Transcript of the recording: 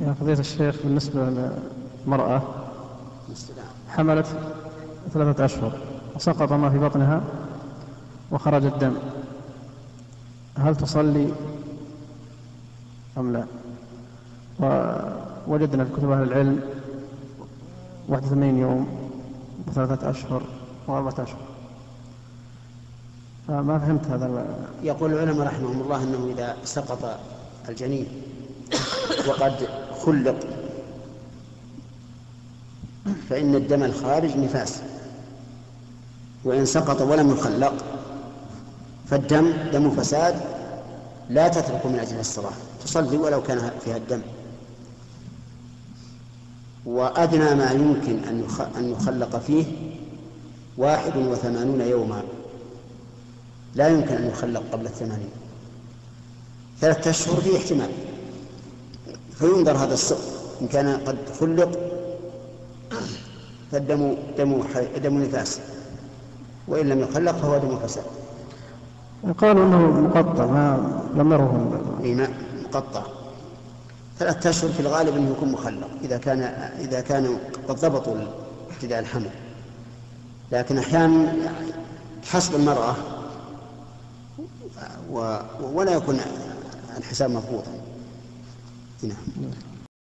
يا فضيلة الشيخ بالنسبة للمرأة حملت ثلاثة أشهر وسقط ما في بطنها وخرج الدم. هل تصلي أم لا؟ ووجدنا في كتب أهل العلم 81 يوم وثلاثة أشهر وأربعة أشهر. فما فهمت هذا؟ يقول العلماء رحمهم الله أنه إذا سقط الجنين وقد خلق. فإن الدم الخارج نفاس. وإن سقط ولم يخلق فالدم دم فساد لا تترك من أجل الصلاة. تصلي ولو كان فيها الدم. وأدنى ما يمكن أن يخلق فيه واحد وثمانون يوما. لا يمكن أن يخلق قبل الثمانين. ثلاثة أشهر فيه احتمال. فينظر هذا السقط إن كان قد خلق فالدم دم دم نفاس. وإن لم يخلق فهو دم فساد. قالوا إنه مقطع ما لم نره اي مقطع. ثلاثة أشهر في الغالب إنه يكون مخلق إذا كان إذا كانوا قد ضبطوا ابتداء الحمل. لكن أحيانا حسب المرأة و... ولا يكون الحساب مضبوطا 嗯。